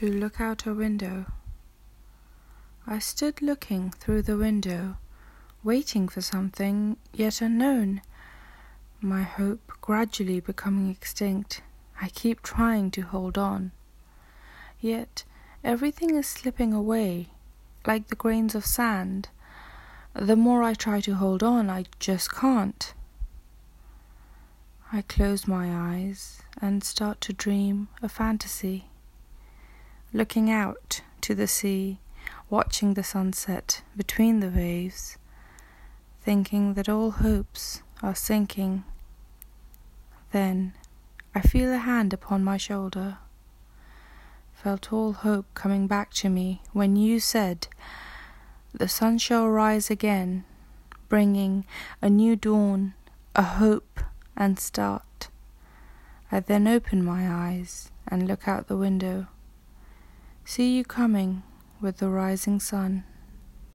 to look out a window. I stood looking through the window, waiting for something yet unknown. My hope gradually becoming extinct, I keep trying to hold on. Yet everything is slipping away, like the grains of sand. The more I try to hold on, I just can't. I close my eyes and start to dream a fantasy looking out to the sea, watching the sunset between the waves, thinking that all hopes are sinking. Then I feel a hand upon my shoulder. Felt all hope coming back to me when you said, The sun shall rise again, bringing a new dawn, a hope and start. I then open my eyes and look out the window see you coming with the rising sun.